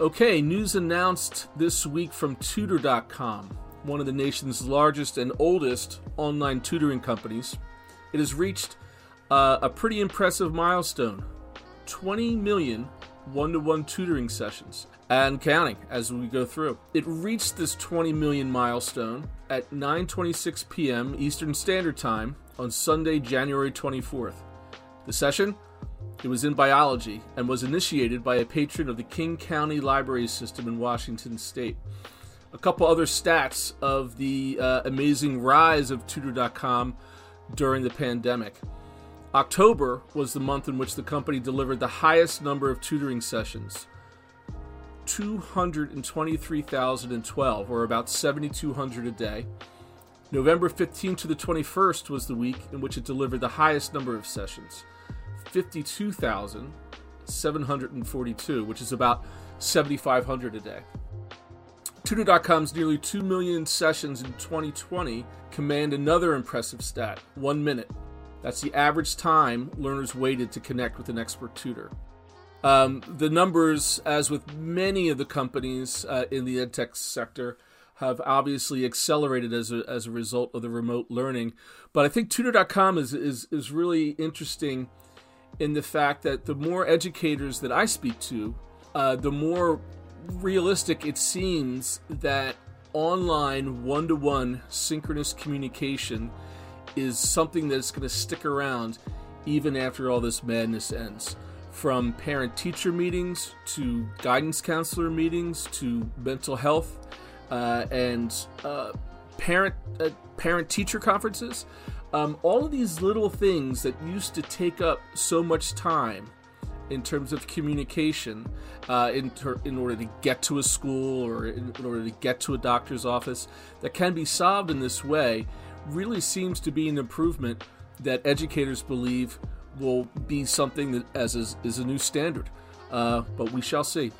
Okay, news announced this week from Tutor.com, one of the nation's largest and oldest online tutoring companies. It has reached uh, a pretty impressive milestone 20 million one to one tutoring sessions and counting as we go through. It reached this 20 million milestone at 9:26 p.m. Eastern Standard Time on Sunday, January 24th. The session it was in biology and was initiated by a patron of the King County Library System in Washington State. A couple other stats of the uh, amazing rise of Tutor.com during the pandemic. October was the month in which the company delivered the highest number of tutoring sessions 223,012, or about 7,200 a day. November 15th to the 21st was the week in which it delivered the highest number of sessions 52,742, which is about 7,500 a day. Tutor.com's nearly 2 million sessions in 2020 command another impressive stat one minute. That's the average time learners waited to connect with an expert tutor. Um, the numbers, as with many of the companies uh, in the edtech sector, have obviously accelerated as a, as a result of the remote learning. But I think Tutor.com is, is, is really interesting in the fact that the more educators that I speak to, uh, the more realistic it seems that online one to one synchronous communication is something that's going to stick around even after all this madness ends. From parent teacher meetings to guidance counselor meetings to mental health uh, and uh, parent uh, parent teacher conferences. Um, all of these little things that used to take up so much time in terms of communication uh, in, ter- in order to get to a school or in, in order to get to a doctor's office that can be solved in this way really seems to be an improvement that educators believe will be something that as is, is a new standard. Uh, but we shall see.